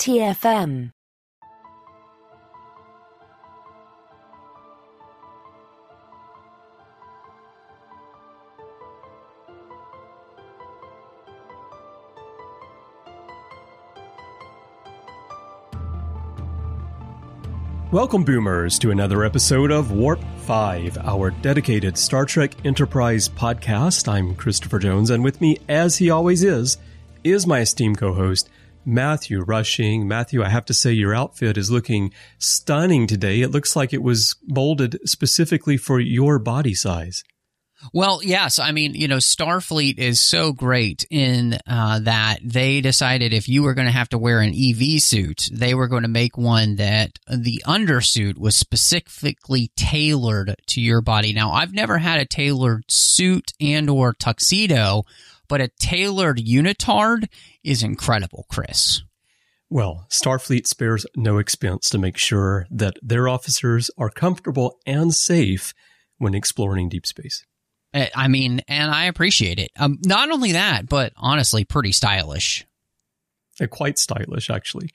TFM. Welcome, Boomers, to another episode of Warp 5, our dedicated Star Trek Enterprise podcast. I'm Christopher Jones, and with me, as he always is, is my esteemed co host, Matthew Rushing. Matthew, I have to say, your outfit is looking stunning today. It looks like it was molded specifically for your body size. Well, yes. I mean, you know, Starfleet is so great in uh, that they decided if you were going to have to wear an EV suit, they were going to make one that the undersuit was specifically tailored to your body. Now, I've never had a tailored suit and or tuxedo, but a tailored unitard is incredible, Chris. Well, Starfleet spares no expense to make sure that their officers are comfortable and safe when exploring deep space. Eh, I mean, and I appreciate it. Um, not only that, but honestly, pretty stylish. Uh, quite stylish, actually.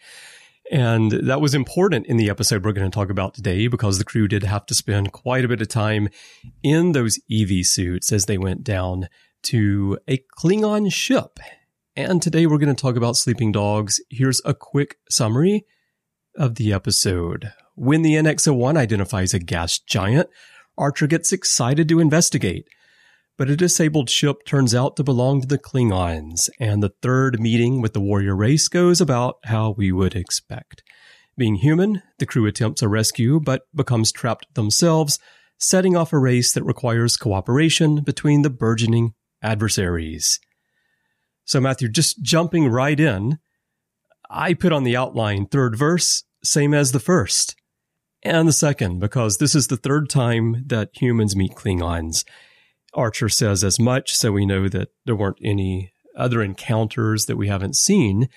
And that was important in the episode we're going to talk about today because the crew did have to spend quite a bit of time in those EV suits as they went down to a Klingon ship. And today we're going to talk about sleeping dogs. Here's a quick summary of the episode. When the NX-01 identifies a gas giant, Archer gets excited to investigate. But a disabled ship turns out to belong to the Klingons, and the third meeting with the warrior race goes about how we would expect. Being human, the crew attempts a rescue but becomes trapped themselves, setting off a race that requires cooperation between the burgeoning adversaries. So, Matthew, just jumping right in, I put on the outline third verse, same as the first, and the second, because this is the third time that humans meet Klingons. Archer says as much, so we know that there weren't any other encounters that we haven't seen.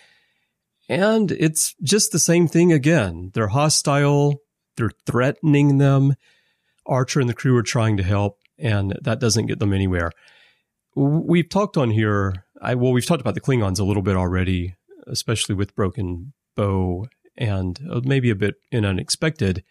And it's just the same thing again. They're hostile, they're threatening them. Archer and the crew are trying to help, and that doesn't get them anywhere. We've talked on here, I, well, we've talked about the Klingons a little bit already, especially with Broken Bow and uh, maybe a bit in Unexpected.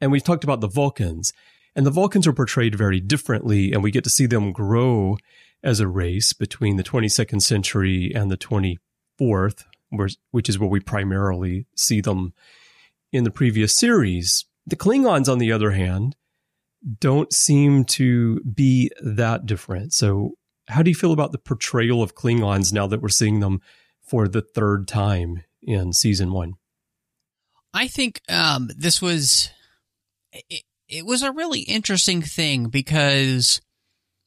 And we've talked about the Vulcans. And the Vulcans are portrayed very differently, and we get to see them grow as a race between the 22nd century and the 24th, which is where we primarily see them in the previous series. The Klingons, on the other hand, don't seem to be that different. So, how do you feel about the portrayal of Klingons now that we're seeing them for the third time in season one? I think um, this was it was a really interesting thing because,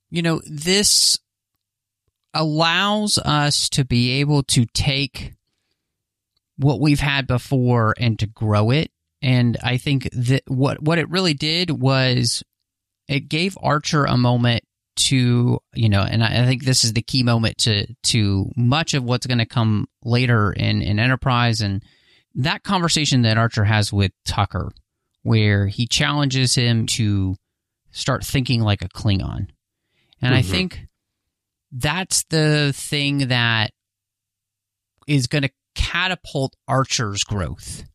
you know, this allows us to be able to take what we've had before and to grow it. And I think that what what it really did was it gave Archer a moment to you know, and I think this is the key moment to to much of what's going to come later in in Enterprise and that conversation that Archer has with Tucker where he challenges him to start thinking like a Klingon. And mm-hmm. I think that's the thing that is going to catapult Archer's growth.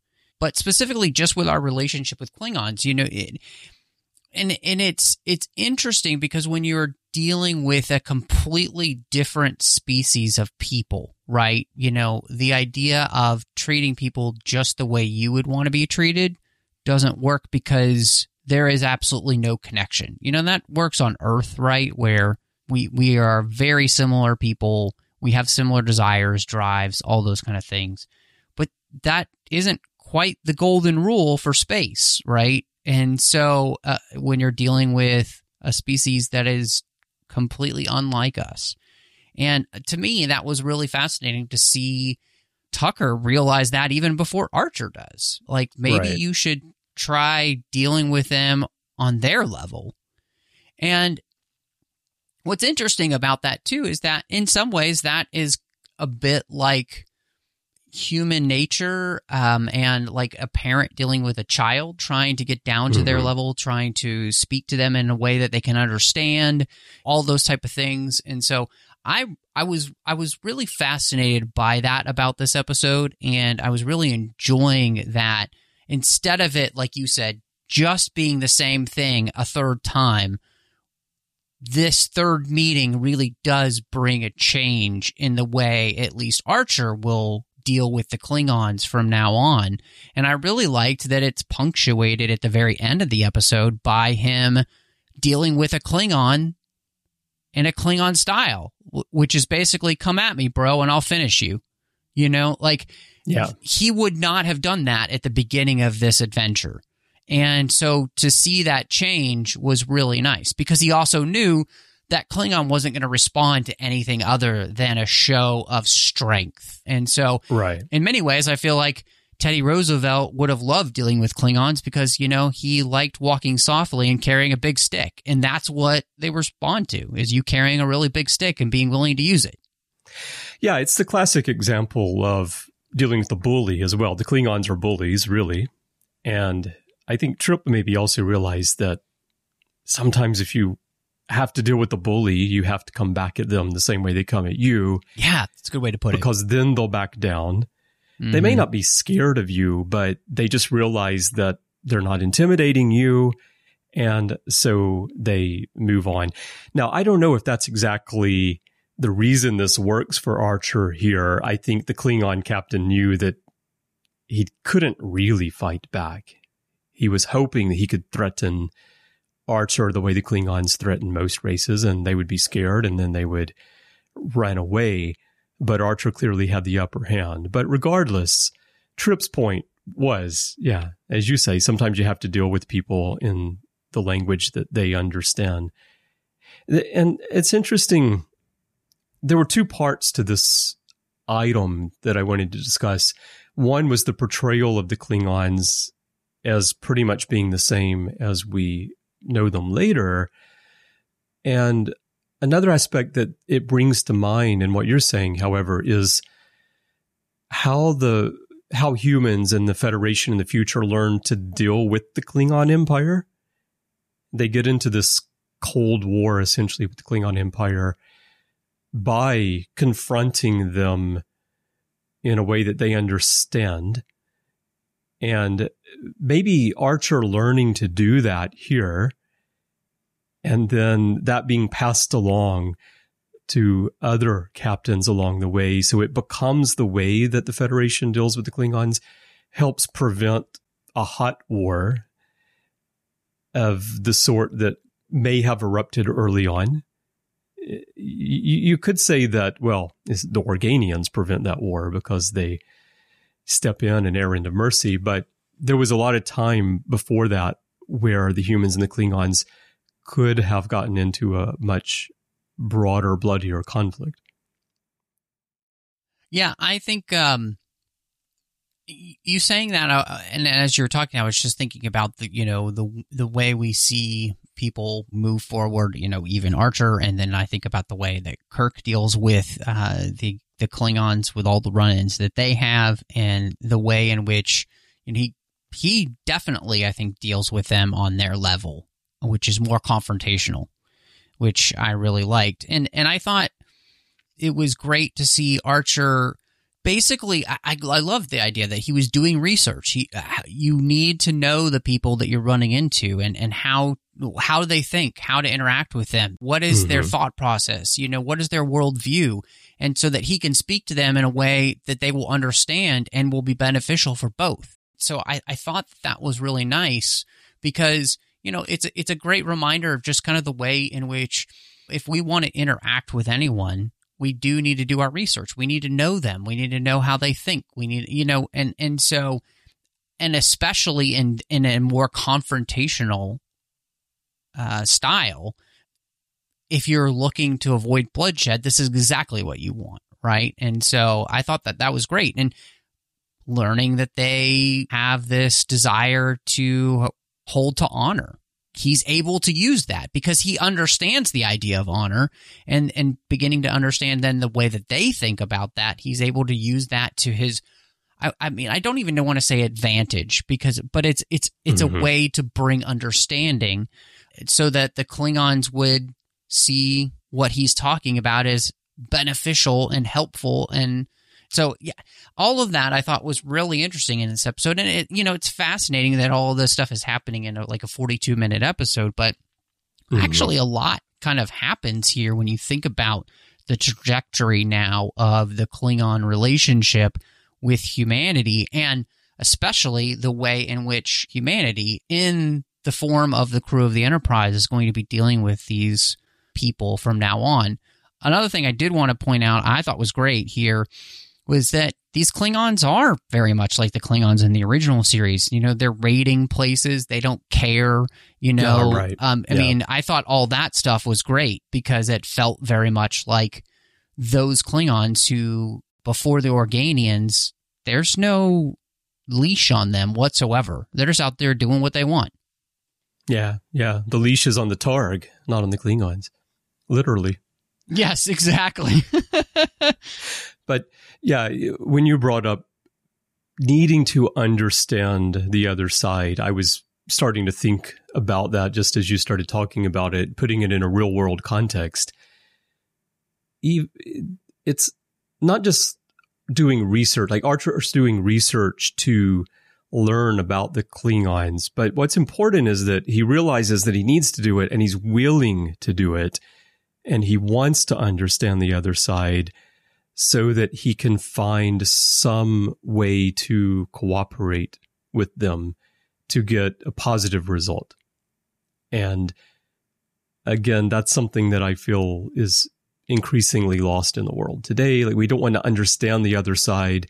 But specifically just with our relationship with Klingons, you know, it, and and it's it's interesting because when you're dealing with a completely different species of people, right? You know, the idea of treating people just the way you would want to be treated doesn't work because there is absolutely no connection. You know, that works on Earth, right? Where we we are very similar people, we have similar desires, drives, all those kind of things. But that isn't quite the golden rule for space, right? And so uh, when you're dealing with a species that is completely unlike us. And to me, that was really fascinating to see Tucker realize that even before Archer does. Like maybe right. you should try dealing with them on their level. And what's interesting about that too is that in some ways that is a bit like human nature um, and like a parent dealing with a child trying to get down to mm-hmm. their level trying to speak to them in a way that they can understand all those type of things and so I I was I was really fascinated by that about this episode, and I was really enjoying that. Instead of it, like you said, just being the same thing a third time, this third meeting really does bring a change in the way at least Archer will deal with the Klingons from now on. And I really liked that it's punctuated at the very end of the episode by him dealing with a Klingon in a Klingon style, which is basically come at me, bro, and I'll finish you. You know, like yeah. he would not have done that at the beginning of this adventure. And so to see that change was really nice because he also knew that Klingon wasn't going to respond to anything other than a show of strength. And so, right. in many ways, I feel like Teddy Roosevelt would have loved dealing with Klingons because, you know, he liked walking softly and carrying a big stick. And that's what they respond to is you carrying a really big stick and being willing to use it. Yeah, it's the classic example of dealing with the bully as well. The Klingons are bullies, really. And I think Trip maybe also realized that sometimes if you have to deal with the bully, you have to come back at them the same way they come at you. Yeah, that's a good way to put because it. Because then they'll back down. Mm-hmm. They may mm-hmm. not be scared of you, but they just realize that they're not intimidating you. And so they move on. Now, I don't know if that's exactly the reason this works for Archer here. I think the Klingon captain knew that he couldn't really fight back. He was hoping that he could threaten Archer the way the Klingons threaten most races, and they would be scared and then they would run away. But Archer clearly had the upper hand. But regardless, Trip's point was, yeah, as you say, sometimes you have to deal with people in the language that they understand. And it's interesting. There were two parts to this item that I wanted to discuss. One was the portrayal of the Klingons as pretty much being the same as we know them later. And another aspect that it brings to mind in what you're saying, however, is how the how humans and the Federation in the future learn to deal with the Klingon Empire. They get into this Cold War essentially with the Klingon Empire by confronting them in a way that they understand and maybe Archer learning to do that here and then that being passed along to other captains along the way. So it becomes the way that the Federation deals with the Klingons, helps prevent a hot war of the sort that may have erupted early on. You, could say that, well, the Organians prevent that war because they step in and Errand of Mercy. But there was a lot of time before that where the humans and the Klingons could have gotten into a much broader, bloodier conflict. Yeah, I think um, you saying that, uh, and as you were talking, I was just thinking about the you know the the way we see people move forward. You know, even Archer, and then I think about the way that Kirk deals with uh, the the Klingons with all the run-ins that they have, and the way in which know, he he definitely I think deals with them on their level, which is more confrontational, which I really liked, and and I thought it was great to see Archer. Basically, I, I, I love the idea that he was doing research. He, uh, you need to know the people that you're running into and, and how how do they think, how to interact with them, what is mm-hmm. their thought process, you know, what is their worldview, and so that he can speak to them in a way that they will understand and will be beneficial for both. So I, I thought that was really nice because you know it's it's a great reminder of just kind of the way in which if we want to interact with anyone we do need to do our research we need to know them we need to know how they think we need you know and and so and especially in in a more confrontational uh, style if you're looking to avoid bloodshed, this is exactly what you want, right? And so I thought that that was great. And learning that they have this desire to hold to honor. He's able to use that because he understands the idea of honor and, and beginning to understand then the way that they think about that. He's able to use that to his, I, I mean, I don't even want to say advantage because, but it's, it's, it's mm-hmm. a way to bring understanding so that the Klingons would see what he's talking about as beneficial and helpful and so yeah, all of that I thought was really interesting in this episode, and it you know it's fascinating that all this stuff is happening in a, like a forty-two minute episode, but mm-hmm. actually a lot kind of happens here when you think about the trajectory now of the Klingon relationship with humanity, and especially the way in which humanity, in the form of the crew of the Enterprise, is going to be dealing with these people from now on. Another thing I did want to point out, I thought was great here, was that these Klingons are very much like the Klingons in the original series. You know, they're raiding places, they don't care. You know, yeah, right. um, I yeah. mean, I thought all that stuff was great because it felt very much like those Klingons who, before the Organians, there's no leash on them whatsoever. They're just out there doing what they want. Yeah, yeah. The leash is on the Targ, not on the Klingons. Literally. Yes, exactly. but yeah, when you brought up needing to understand the other side, I was starting to think about that just as you started talking about it, putting it in a real world context. It's not just doing research, like Archer's doing research to learn about the Klingons, but what's important is that he realizes that he needs to do it and he's willing to do it and he wants to understand the other side so that he can find some way to cooperate with them to get a positive result. And again, that's something that I feel is increasingly lost in the world today. Like we don't want to understand the other side.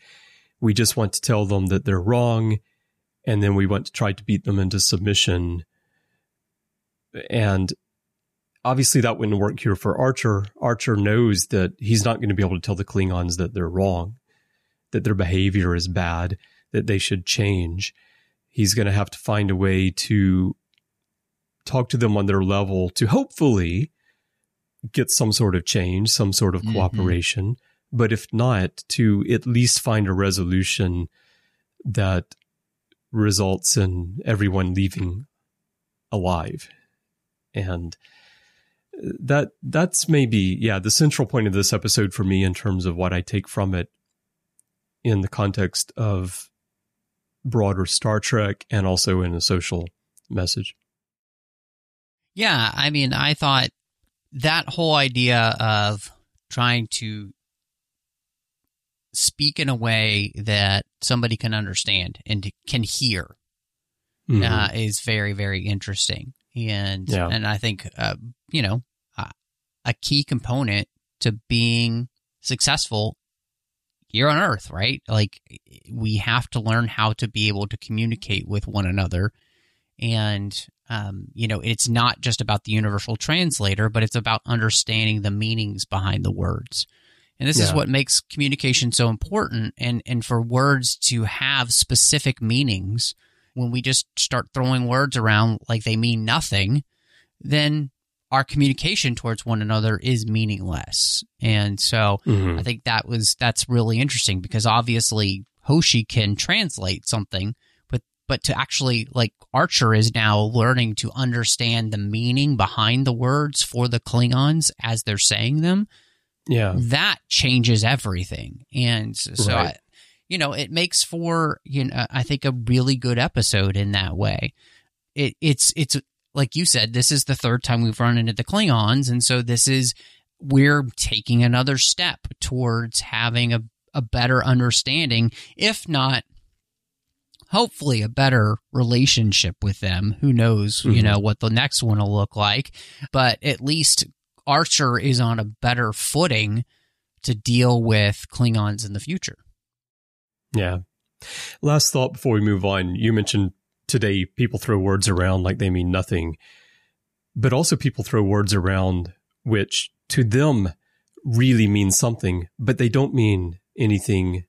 We just want to tell them that they're wrong. And then we want to try to beat them into submission. And obviously that wouldn't work here for Archer. Archer knows that he's not going to be able to tell the Klingons that they're wrong, that their behavior is bad, that they should change. He's going to have to find a way to talk to them on their level to hopefully get some sort of change, some sort of mm-hmm. cooperation. Mm-hmm. But if not, to at least find a resolution that results in everyone leaving alive. And that that's maybe yeah the central point of this episode for me in terms of what I take from it in the context of broader Star Trek and also in a social message. Yeah, I mean, I thought that whole idea of trying to speak in a way that somebody can understand and can hear mm-hmm. uh, is very very interesting and yeah. and I think uh, you know a key component to being successful here on Earth, right? Like we have to learn how to be able to communicate with one another, and um, you know, it's not just about the universal translator, but it's about understanding the meanings behind the words. And this yeah. is what makes communication so important. And and for words to have specific meanings, when we just start throwing words around like they mean nothing, then our communication towards one another is meaningless. And so mm-hmm. I think that was that's really interesting because obviously Hoshi can translate something, but but to actually like Archer is now learning to understand the meaning behind the words for the Klingons as they're saying them. Yeah. That changes everything. And so right. I, you know, it makes for, you know, I think a really good episode in that way. It, it's it's like you said, this is the third time we've run into the Klingons, and so this is we're taking another step towards having a, a better understanding, if not hopefully a better relationship with them. Who knows, mm-hmm. you know, what the next one will look like, but at least Archer is on a better footing to deal with Klingons in the future. Yeah. Last thought before we move on. You mentioned today people throw words around like they mean nothing, but also people throw words around which to them really mean something, but they don't mean anything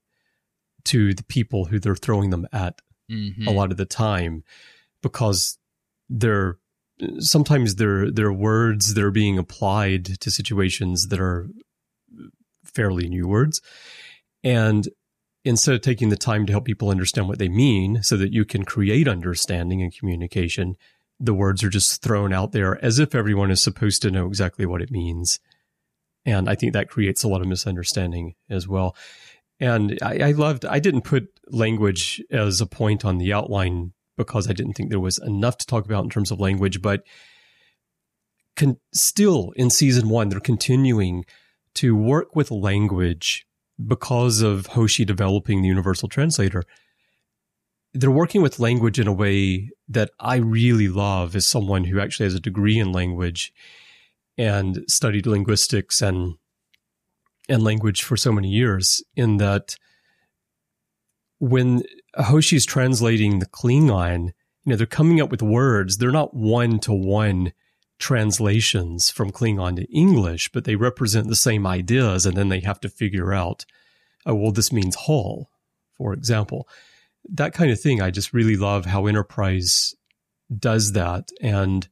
to the people who they're throwing them at mm-hmm. a lot of the time because they're sometimes they're they're words that are being applied to situations that are fairly new words and instead of taking the time to help people understand what they mean so that you can create understanding and communication, the words are just thrown out there as if everyone is supposed to know exactly what it means. And I think that creates a lot of misunderstanding as well. And I, I loved, I didn't put language as a point on the outline because I didn't think there was enough to talk about in terms of language, but can, still in season one, they're continuing to work with language because of Hoshi developing the universal translator. They're working with language in a way that I really love as someone who actually has a degree in language and studied linguistics and and language for so many years in that when Hoshi's translating the Klingon, you know, they're coming up with words. They're not one to one translations from Klingon to English, but they represent the same ideas. And then they have to figure out, oh, well, this means hull, for example. That kind of thing. I just really love how Enterprise does that. And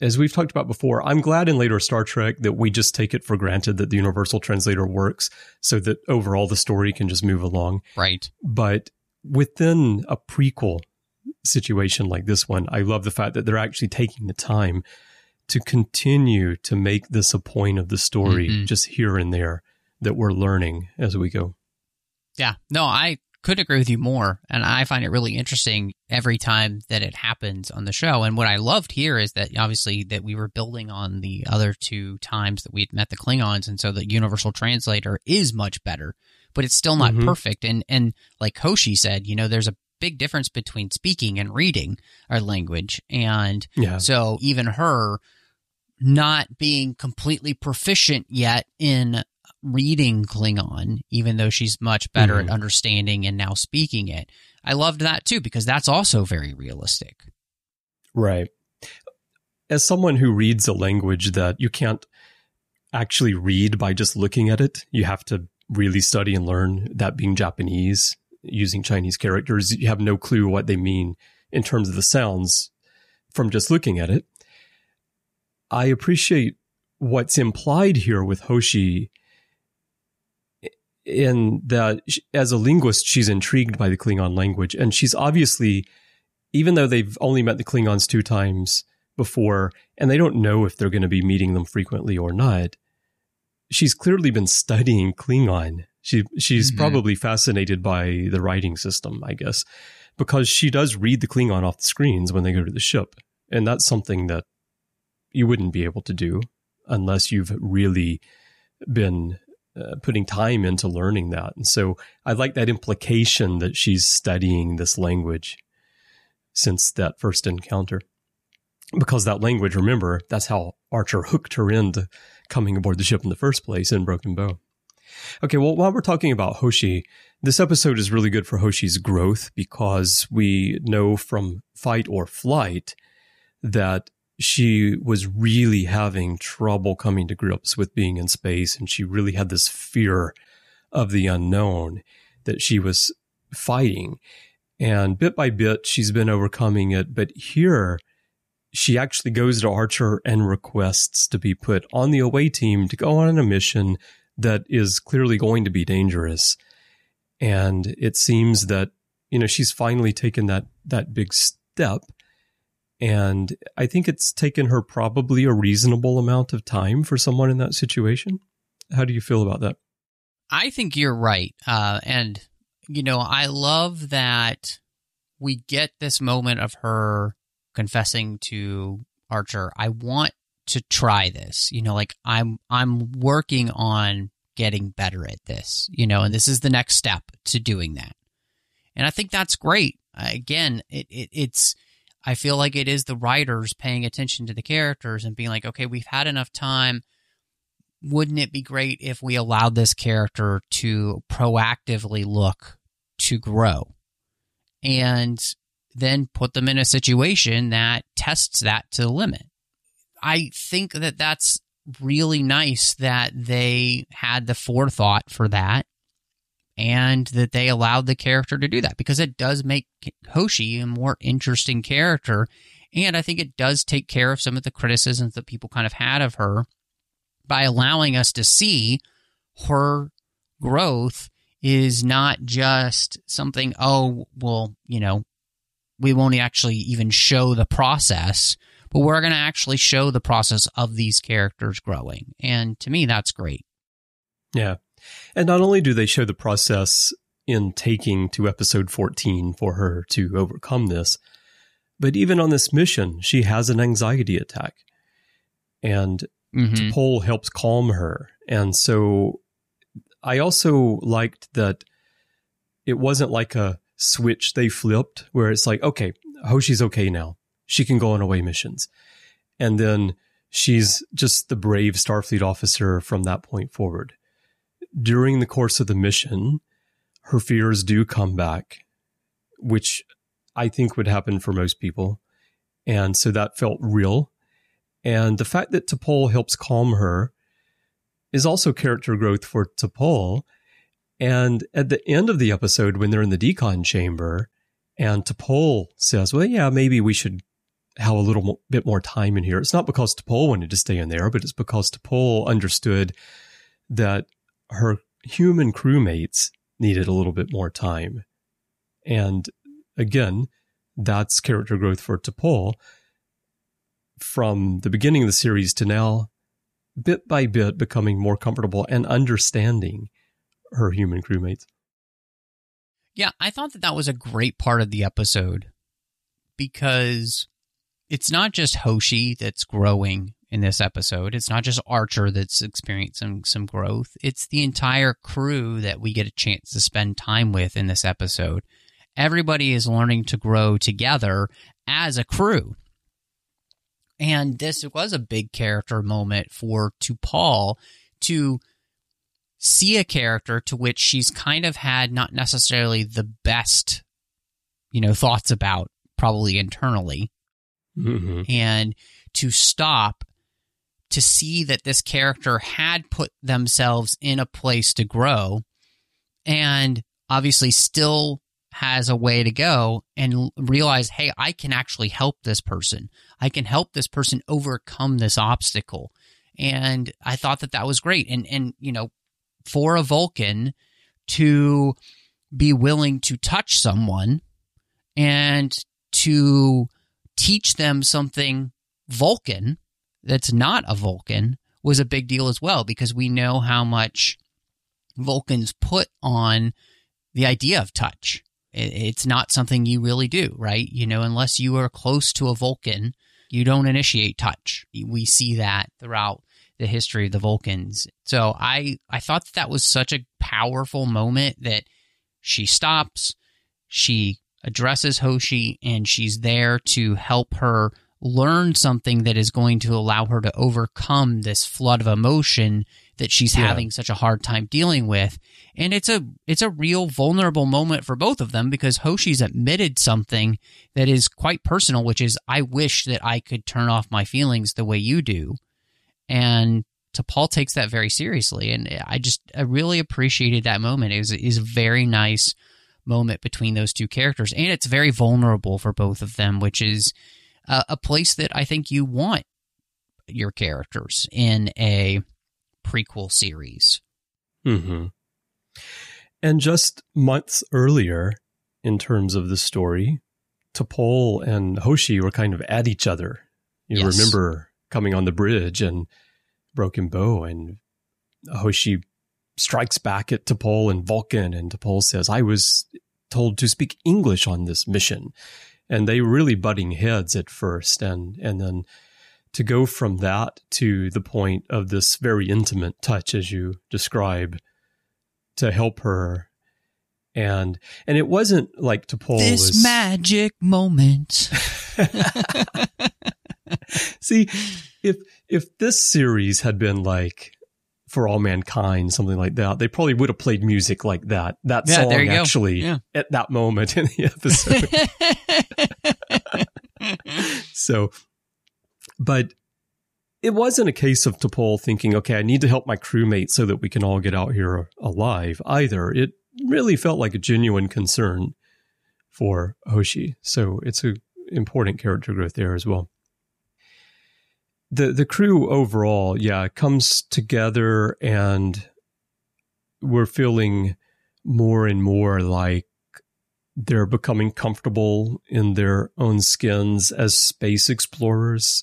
as we've talked about before, I'm glad in later Star Trek that we just take it for granted that the universal translator works so that overall the story can just move along. Right. But within a prequel situation like this one, I love the fact that they're actually taking the time to continue to make this a point of the story mm-hmm. just here and there that we're learning as we go. Yeah. No, I couldn't agree with you more. And I find it really interesting every time that it happens on the show. And what I loved here is that obviously that we were building on the other two times that we'd met the Klingons. And so the universal translator is much better, but it's still not mm-hmm. perfect. And, and like Hoshi said, you know, there's a big difference between speaking and reading our language. And yeah. so even her not being completely proficient yet in reading Klingon, even though she's much better mm-hmm. at understanding and now speaking it. I loved that too because that's also very realistic. Right. As someone who reads a language that you can't actually read by just looking at it, you have to really study and learn that being Japanese, using Chinese characters, you have no clue what they mean in terms of the sounds from just looking at it. I appreciate what's implied here with Hoshi in that as a linguist, she's intrigued by the Klingon language. And she's obviously, even though they've only met the Klingons two times before, and they don't know if they're going to be meeting them frequently or not, she's clearly been studying Klingon. She she's mm-hmm. probably fascinated by the writing system, I guess, because she does read the Klingon off the screens when they go to the ship, and that's something that you wouldn't be able to do unless you've really been uh, putting time into learning that. And so I like that implication that she's studying this language since that first encounter. Because that language, remember, that's how Archer hooked her into coming aboard the ship in the first place in Broken Bow. Okay, well, while we're talking about Hoshi, this episode is really good for Hoshi's growth because we know from Fight or Flight that she was really having trouble coming to grips with being in space. And she really had this fear of the unknown that she was fighting. And bit by bit, she's been overcoming it. But here, she actually goes to Archer and requests to be put on the away team to go on a mission that is clearly going to be dangerous. And it seems that, you know, she's finally taken that, that big step and I think it's taken her probably a reasonable amount of time for someone in that situation. How do you feel about that? I think you're right. Uh, and, you know, I love that we get this moment of her confessing to Archer, I want to try this. You know, like I'm I'm working on getting better at this, you know, and this is the next step to doing that. And I think that's great. Again, it, it it's I feel like it is the writers paying attention to the characters and being like, okay, we've had enough time. Wouldn't it be great if we allowed this character to proactively look to grow and then put them in a situation that tests that to the limit? I think that that's really nice that they had the forethought for that and that they allowed the character to do that because it does make Hoshi a more interesting character. And I think it does take care of some of the criticisms that people kind of had of her by allowing us to see her growth is not just something, oh, well, you know, we won't actually even show the process, but we're going to actually show the process of these characters growing. And to me, that's great. Yeah. And not only do they show the process in taking to episode 14 for her to overcome this, but even on this mission, she has an anxiety attack. And Mm-hmm. T'Pol helps calm her. And so I also liked that it wasn't like a switch they flipped where it's like, okay, Hoshi's okay now. She can go on away missions. And then she's just the brave Starfleet officer from that point forward. During the course of the mission, her fears do come back, which I think would happen for most people. And so that felt real. And the fact that T'Pol helps calm her is also character growth for T'Pol. And at the end of the episode, when they're in the decon chamber, and T'Pol says, Well, yeah, maybe we should have a little bit more time in here. It's not because T'Pol wanted to stay in there, but it's because T'Pol understood that her human crewmates needed a little bit more time. And again, that's character growth for T'Pol from the beginning of the series to now, bit by bit, becoming more comfortable and understanding her human crewmates. Yeah, I thought that that was a great part of the episode because it's not just Hoshi that's growing in this episode. It's not just Archer that's experiencing some growth. It's the entire crew that we get a chance to spend time with in this episode. Everybody is learning to grow together as a crew. And this was a big character moment for T'Pol to see a character to which she's kind of had not necessarily the best, you know, thoughts about, probably internally, Mm-hmm. and to stop to see that this character had put themselves in a place to grow and obviously still has a way to go and realize, hey, I can actually help this person. I can help this person overcome this obstacle. And I thought that that was great. And, and, you know, for a Vulcan to be willing to touch someone and to teach them something Vulcan that's not a Vulcan was a big deal as well because we know how much Vulcans put on the idea of touch. It's not something you really do, right? You know, unless you are close to a Vulcan, you don't initiate touch. We see that throughout the history of the Vulcans. So I I thought that, that was such a powerful moment that she stops, she addresses Hoshi, and she's there to help her learn something that is going to allow her to overcome this flood of emotion that she's Yeah. having such a hard time dealing with. And it's a it's a real vulnerable moment for both of them because Hoshi's admitted something that is quite personal, which is I wish that I could turn off my feelings the way you do. And T'Pol takes that very seriously, and I just I really appreciated that moment. It was is very nice moment between those two characters, and it's very vulnerable for both of them, which is a, a place that I think you want your characters in a prequel series. Mm-hmm. And just months earlier, in terms of the story, T'Pol and Hoshi were kind of at each other. You Yes. remember coming on the bridge and Broken Bow, and Hoshi strikes back at T'Pol and Vulcan, and T'Pol says, I was told to speak English on this mission. And they really butting heads at first, and, and then to go from that to the point of this very intimate touch, as you describe, to help her. And and it wasn't like T'Pol this was magic moment. See, if if this series had been like for all mankind, something like that, they probably would have played music like that. That Yeah, song there you go. actually Yeah. at that moment in the episode. so, but it wasn't a case of T'Pol thinking, okay, I need to help my crewmate so that we can all get out here alive either. It really felt like a genuine concern for Hoshi. So it's a important character growth there as well. The the crew overall, yeah, comes together and we're feeling more and more like they're becoming comfortable in their own skins as space explorers.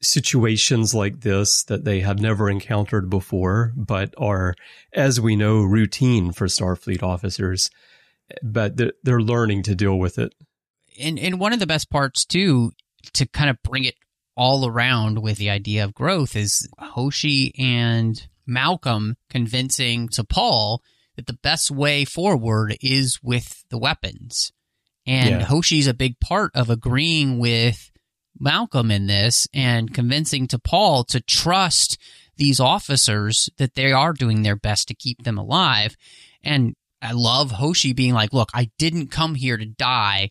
Situations like this that they have never encountered before, but are, as we know, routine for Starfleet officers. But they're, they're learning to deal with it. And and one of the best parts too, to kind of bring it all around with the idea of growth, is Hoshi and Malcolm convincing T'Pol that the best way forward is with the weapons. And Yeah. Hoshi's a big part of agreeing with Malcolm in this and convincing T'Pol to trust these officers that they are doing their best to keep them alive. And I love Hoshi being like, look, I didn't come here to die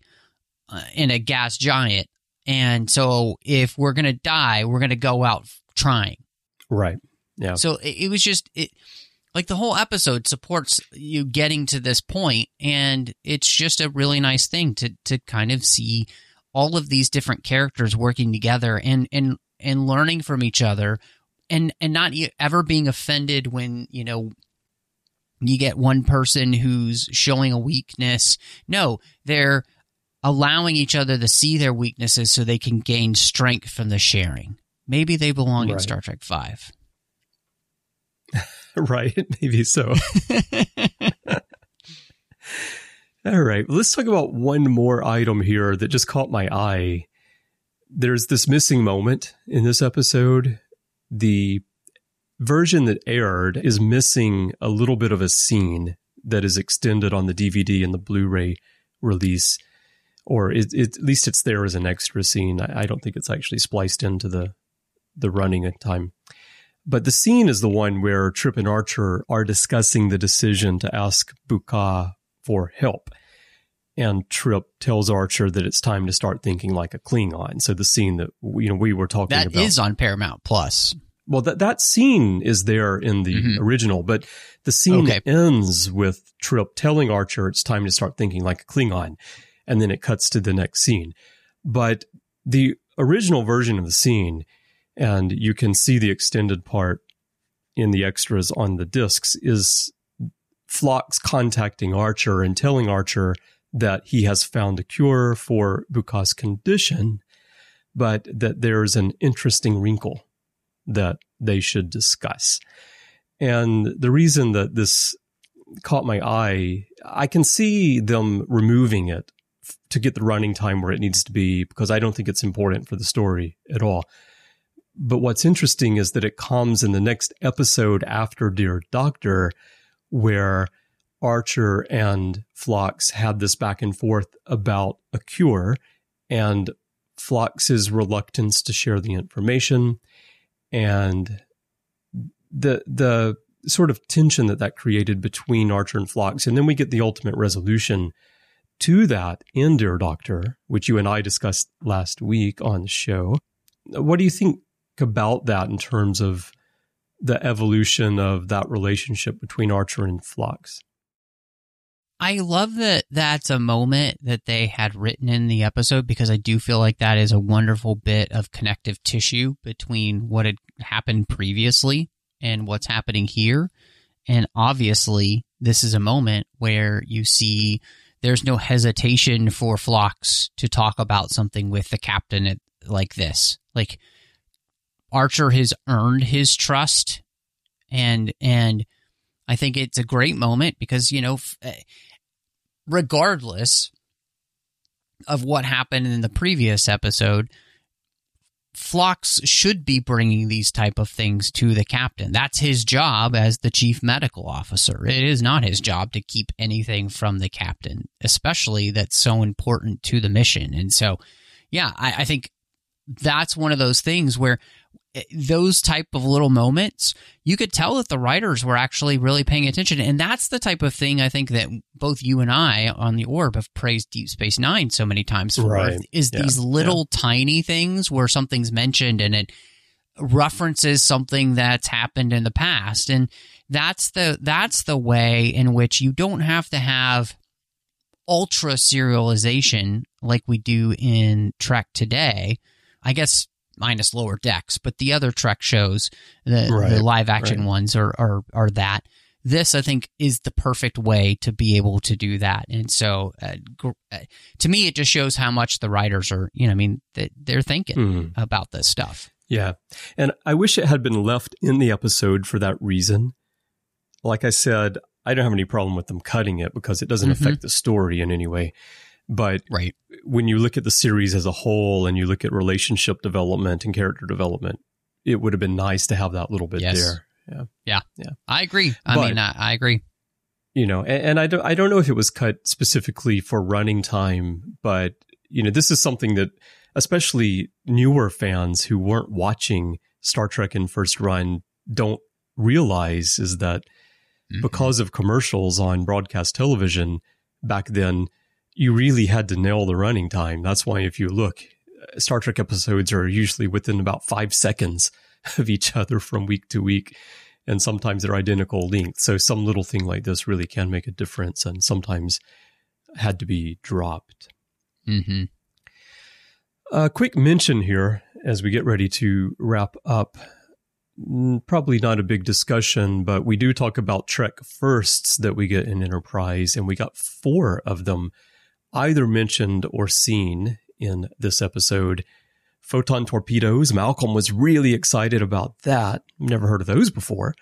uh, in a gas giant. And so if we're going to die, we're going to go out trying. Right. Yeah. So it, it was just it like the whole episode supports you getting to this point and it's just a really nice thing to to kind of see all of these different characters working together and and and learning from each other and and not ever being offended when, you know, you get one person who's showing a weakness. No, they're allowing each other to see their weaknesses so they can gain strength from the sharing. Maybe they belong in Star Trek 5. right. Maybe so. All right. Let's talk about one more item here that just caught my eye. There's this missing moment in this episode. The version that aired is missing a little bit of a scene that is extended on the DVD and the Blu ray release. Or it, it, at least it's there as an extra scene. I, I don't think it's actually spliced into the, the running time. But the scene is the one where Trip and Archer are discussing the decision to ask Buka for help. And Trip tells Archer that it's time to start thinking like a Klingon. So the scene that you know we were talking That about. is on Paramount Plus. well, that that scene is there in the Mhm. original, but the scene Okay. ends with Trip telling Archer it's time to start thinking like a Klingon, and then it cuts to the next scene. But the original version of the scene, and you can see the extended part in the extras on the discs, is Phlox contacting Archer and telling Archer that he has found a cure for Buka's condition, but that there's an interesting wrinkle that they should discuss. And the reason that this caught my eye, I can see them removing it to get the running time where it needs to be because I don't think it's important for the story at all. But what's interesting is that it comes in the next episode after Dear Doctor, where Archer and Phlox had this back and forth about a cure and Phlox's reluctance to share the information and the the sort of tension that that created between Archer and Phlox. And then we get the ultimate resolution to that in Dear Doctor, which you and I discussed last week on the show. What do you think about that in terms of the evolution of that relationship between Archer and Phlox? I love that that's a moment that they had written in the episode because I do feel like that is a wonderful bit of connective tissue between what had happened previously and what's happening here. And obviously, this is a moment where you see there's no hesitation for Phlox to talk about something with the captain at, like this. Like Archer has earned his trust and and I think it's a great moment because you know eh, regardless of what happened in the previous episode Phlox should be bringing these type of things to the captain. That's his job as the chief medical officer. It is not his job to keep anything from the captain, especially that's so important to the mission. And so, yeah, I, I think that's one of those things where Eh, those type of little moments you could tell that the writers were actually really paying attention and that's the type of thing i think that both you and i on the orb have praised deep space nine so many times for Right. is Yeah. these little tiny things where something's mentioned and it references something that's happened in the past and that's the that's the way in which you don't have to have ultra serialization like we do in trek today i guess minus lower decks but the other trek shows the, Right, the live action right. ones are, are are that this I think is the perfect way to be able to do that. And so, uh, gr- uh, to me, it just shows how much the writers are. You know, I mean, that they're thinking Mhm. about this stuff. Yeah. And I wish it had been left in the episode for that reason. Like I said, I don't have any problem with them cutting it because it doesn't Mhm. affect the story in any way. But Right. when you look at the series as a whole and you look at relationship development and character development, it would have been nice to have that little bit Yes. there. Yeah. Yeah. Yeah. I agree. I But- mean, I, I agree. You know, and, and I don't, I don't know if it was cut specifically for running time, but you know, this is something that especially newer fans who weren't watching Star Trek in first run don't realize is that Mhm. because of commercials on broadcast television back then, you really had to nail the running time. That's why if you look, Star Trek episodes are usually within about five seconds of each other from week to week. And sometimes they're identical length. So some little thing like this really can make a difference and sometimes had to be dropped. hmm A quick mention here as we get ready to wrap up. Probably not a big discussion, but we do talk about Trek firsts that we get in Enterprise, and we got four of them either mentioned or seen in this episode. Photon torpedoes. Malcolm was really excited about that. Never heard of those before.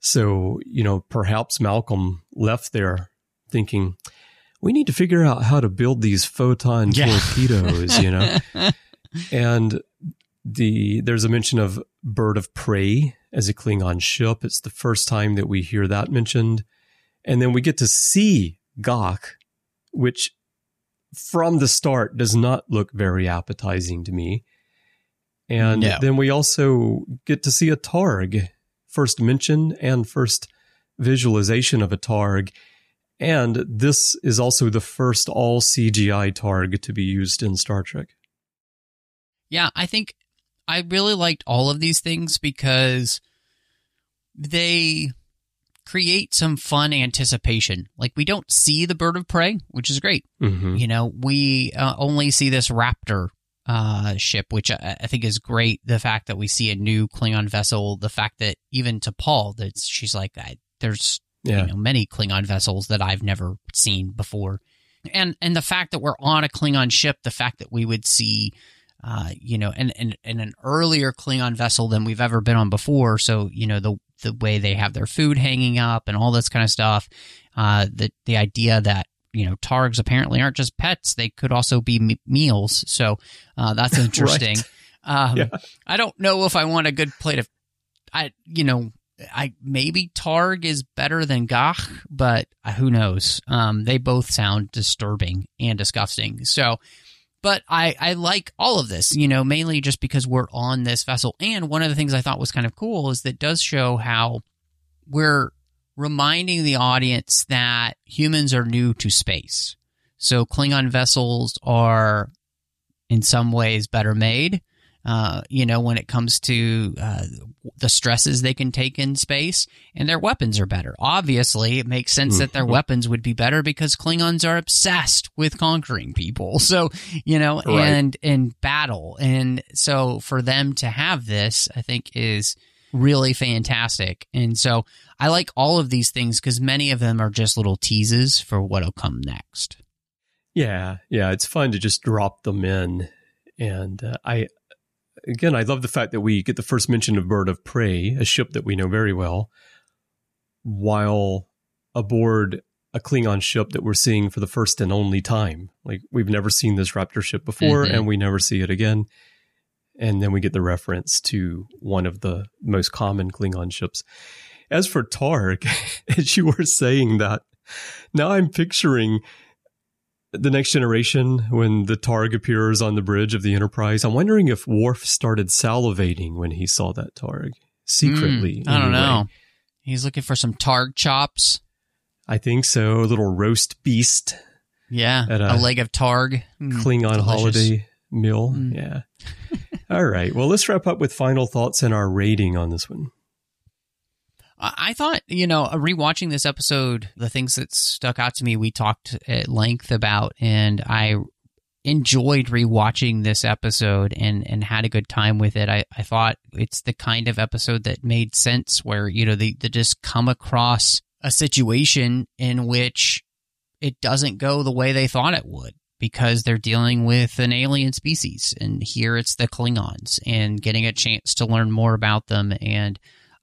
So, you know, perhaps Malcolm left there thinking, we need to figure out how to build these photon Yeah. torpedoes, you know? and the there's a mention of bird of prey as a Klingon ship. It's the first time that we hear that mentioned. And then we get to see gagh, which from the start does not look very appetizing to me. And No. then we also get to see a Targ, first mention and first visualization of a Targ. And this is also the first all CGI Targ to be used in Star Trek. Yeah, I think I really liked all of these things because they create some fun anticipation. Like we don't see the bird of prey, which is great. Mm-hmm. You know, we uh, only see this raptor uh, ship, which I, I think is great. The fact that we see a new Klingon vessel, the fact that even T'Pol, that she's like, there's Yeah. you know many Klingon vessels that I've never seen before, and and the fact that we're on a Klingon ship, the fact that we would see. Uh, you know, and, and, and an earlier Klingon vessel than we've ever been on before. So, you know, the, the way they have their food hanging up and all this kind of stuff. Uh, the, the idea that, you know, targs apparently aren't just pets. They could also be me- meals. So, uh, that's interesting. Um, Yeah. I don't know if I want a good plate of, I, you know, I maybe Targ is better than gagh, but uh, who knows? Um, they both sound disturbing and disgusting. So, but I, I like all of this, you know, mainly just because we're on this vessel. And one of the things I thought was kind of cool is that does show how we're reminding the audience that humans are new to space. So Klingon vessels are in some ways better made. Uh, you know, when it comes to uh, the stresses they can take in space, and their weapons are better. Obviously, it makes sense that their Mhm. weapons would be better because Klingons are obsessed with conquering people. So, you know, Right. and in battle, and so for them to have this, I think is really fantastic. And so I like all of these things because many of them are just little teases for what'll come next. Yeah, yeah, it's fun to just drop them in, and uh, I again, I love the fact that we get the first mention of Bird of Prey, a ship that we know very well, while aboard a Klingon ship that we're seeing for the first and only time. Like we've never seen this Raptor ship before, Mhm. and we never see it again. And then we get the reference to one of the most common Klingon ships. As for Targ, as you were saying that, now I'm picturing the next generation when the Targ appears on the bridge of the Enterprise. I'm wondering if Worf started salivating when he saw that Targ secretly. Mm, I don't anyway. know. He's looking for some targ chops. I think so. A little roast beast Yeah, a, a leg of targ. Mm, Klingon holiday meal. Mm. Yeah. All right. Well, let's wrap up with final thoughts and our rating on this one. I thought, you know, uh, rewatching this episode, the things that stuck out to me, we talked at length about, and I enjoyed rewatching this episode and and had a good time with it. I, I thought it's the kind of episode that made sense where, you know, they, they just come across a situation in which it doesn't go the way they thought it would because they're dealing with an alien species. And here it's the Klingons and getting a chance to learn more about them. And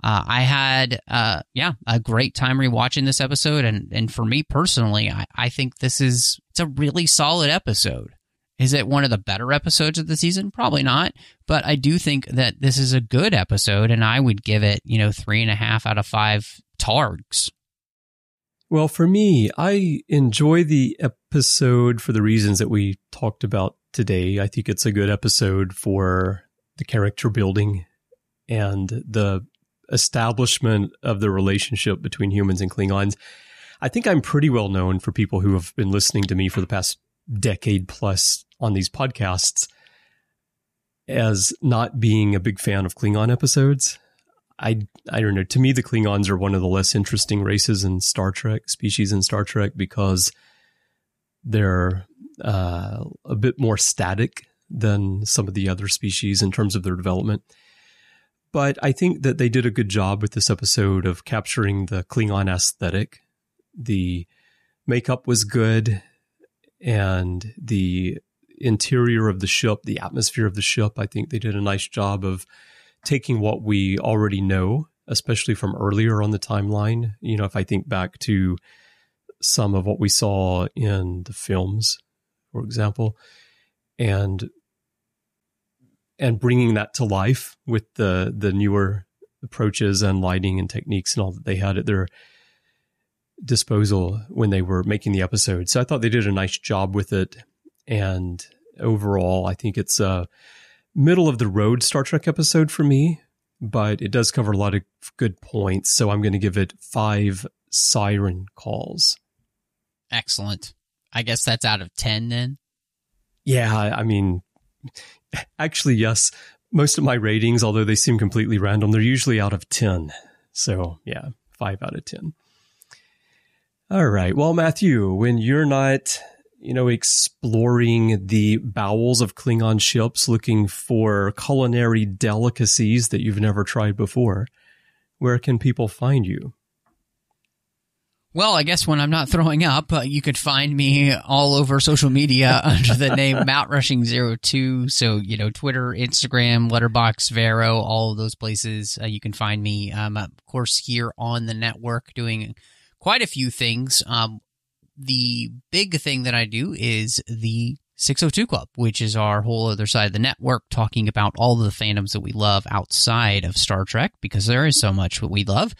uh, I had, uh, yeah, a great time rewatching this episode. And, and for me personally, I, I think this is, it's a really solid episode. Is it one of the better episodes of the season? Probably not. But I do think that this is a good episode, and I would give it, you know, three and a half out of five targs. Well, for me, I enjoy the episode for the reasons that we talked about today. I think it's a good episode for the character building and the establishment of the relationship between humans and Klingons. I think I'm pretty well known for people who have been listening to me for the past decade plus on these podcasts as not being a big fan of Klingon episodes. I I don't know. To me, the Klingons are one of the less interesting races in Star Trek, species in Star Trek, because they're uh, a bit more static than some of the other species in terms of their development. But I think that they did a good job with this episode of capturing the Klingon aesthetic. The makeup was good, and the interior of the ship, the atmosphere of the ship, I think they did a nice job of taking what we already know, especially from earlier on the timeline. You know, if I think back to some of what we saw in the films, for example, and and bringing that to life with the the newer approaches and lighting and techniques and all that they had at their disposal when they were making the episode. So I thought they did a nice job with it. And overall, I think it's a middle of the road Star Trek episode for me, but it does cover a lot of good points. So I'm going to give it five siren calls. Excellent. I guess that's out of 10 then? Yeah. I mean, actually, yes. Most of my ratings, although they seem completely random, they're usually out of 10. So yeah, five out of 10. All right. Well, Matthew, when you're not you know, exploring the bowels of Klingon ships looking for culinary delicacies that you've never tried before, where can people find you? Well, I guess when I'm not throwing up, uh, you could find me all over social media under the name Mount Rushing 02. So, you know, Twitter, Instagram, Letterboxd, Vero, all of those places. Uh, you can find me, of course, here on the network doing quite a few things. Um, the big thing that I do is the 602 Club, which is our whole other side of the network, talking about all the fandoms that we love outside of Star Trek, because there is so much what we love.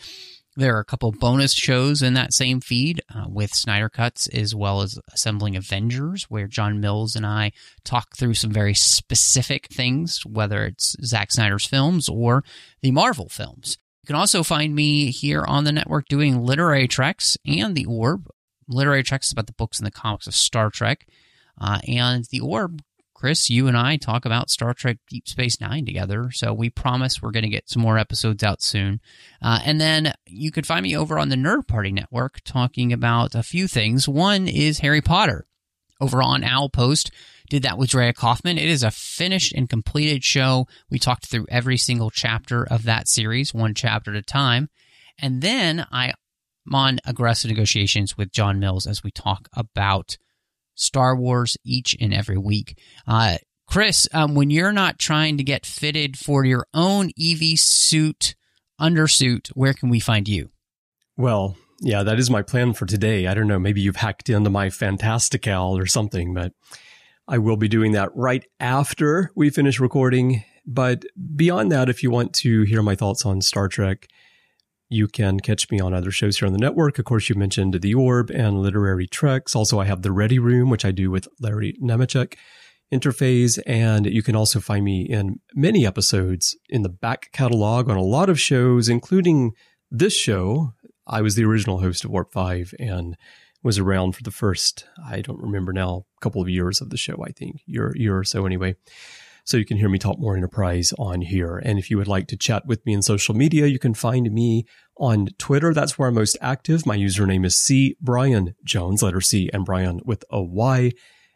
There are a couple bonus shows in that same feed uh, with Snyder Cuts, as well as Assembling Avengers, where John Mills and I talk through some very specific things, whether it's Zack Snyder's films or the Marvel films. You can also find me here on the network doing literary treks and the orb literary treks is about the books and the comics of Star Trek. Uh, and the Orb, Chris, you and I talk about Star Trek Deep Space Nine together. So we promise we're going to get some more episodes out soon. Uh, and then you could find me over on the Nerd Party Network talking about a few things. One is Harry Potter over on Owl Post. Did that with Drea Kaufman. It is a finished and completed show. We talked through every single chapter of that series, one chapter at a time. And then I am on aggressive negotiations with John Mills as we talk about Star Wars each and every week. Uh, Chris, um, when you're not trying to get fitted for your own EV suit, undersuit, where can we find you? Well, yeah, that is my plan for today. I don't know, maybe you've hacked into my Fantastical or something, but I will be doing that right after we finish recording. But beyond that, if you want to hear my thoughts on Star Trek, you can catch me on other shows here on the network. Of course, you mentioned The Orb and Literary Treks. Also, I have The Ready Room, which I do with Larry Nemecek interface. And you can also find me in many episodes in the back catalog on a lot of shows, including this show. I was the original host of Warp 5 and was around for the first, I don't remember now, couple of years of the show, I think, year, year or so anyway so you can hear me talk more enterprise on here. And if you would like to chat with me in social media, you can find me on Twitter. That's where I'm most active. My username is C Bryan Jones, letter C and Bryan with a Y.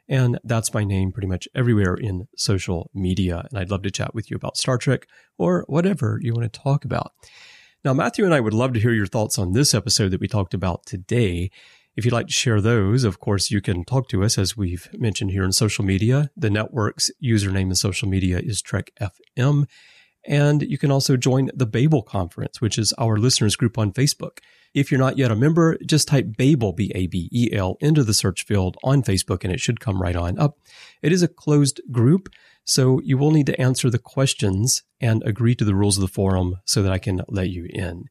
And that's my name pretty much everywhere in social media. And I'd love to chat with you about Star Trek or whatever you want to talk about. Now, Matthew and I would love to hear your thoughts on this episode that we talked about today. If you'd like to share those, of course, you can talk to us as we've mentioned here in social media. The network's username in social media is Trek FM. And you can also join the Babel Conference, which is our listeners group on Facebook. If you're not yet a member, just type Babel, B A B E L, into the search field on Facebook and it should come right on up. It is a closed group, so you will need to answer the questions and agree to the rules of the forum so that I can let you in.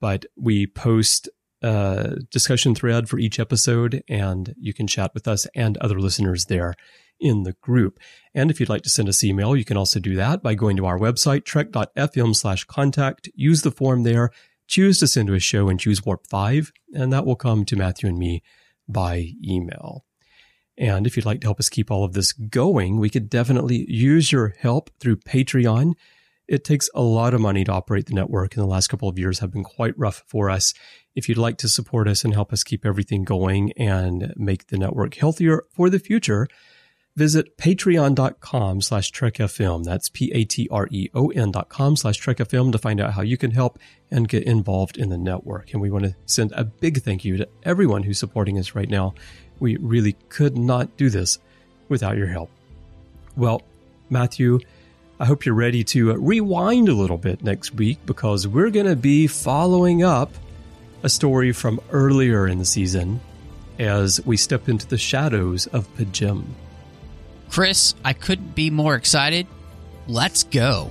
But we post a discussion thread for each episode and you can chat with us and other listeners there in the group. And if you'd like to send us email, you can also do that by going to our website, trek.fm slash contact, use the form there, choose to send to a show and choose Warp 5, and that will come to Matthew and me by email. And if you'd like to help us keep all of this going, we could definitely use your help through Patreon. It takes a lot of money to operate the network, and the last couple of years have been quite rough for us. If you'd like to support us and help us keep everything going and make the network healthier for the future, visit patreon.com slash trekfm. That's P-A-T-R-E-O-N dot com slash trekfm to find out how you can help and get involved in the network. And we want to send a big thank you to everyone who's supporting us right now. We really could not do this without your help. Well, Matthew, I hope you're ready to uh, rewind a little bit next week because we're going to be following up a story from earlier in the season as we step into the shadows of P'Jem. Chris, I couldn't be more excited. Let's go.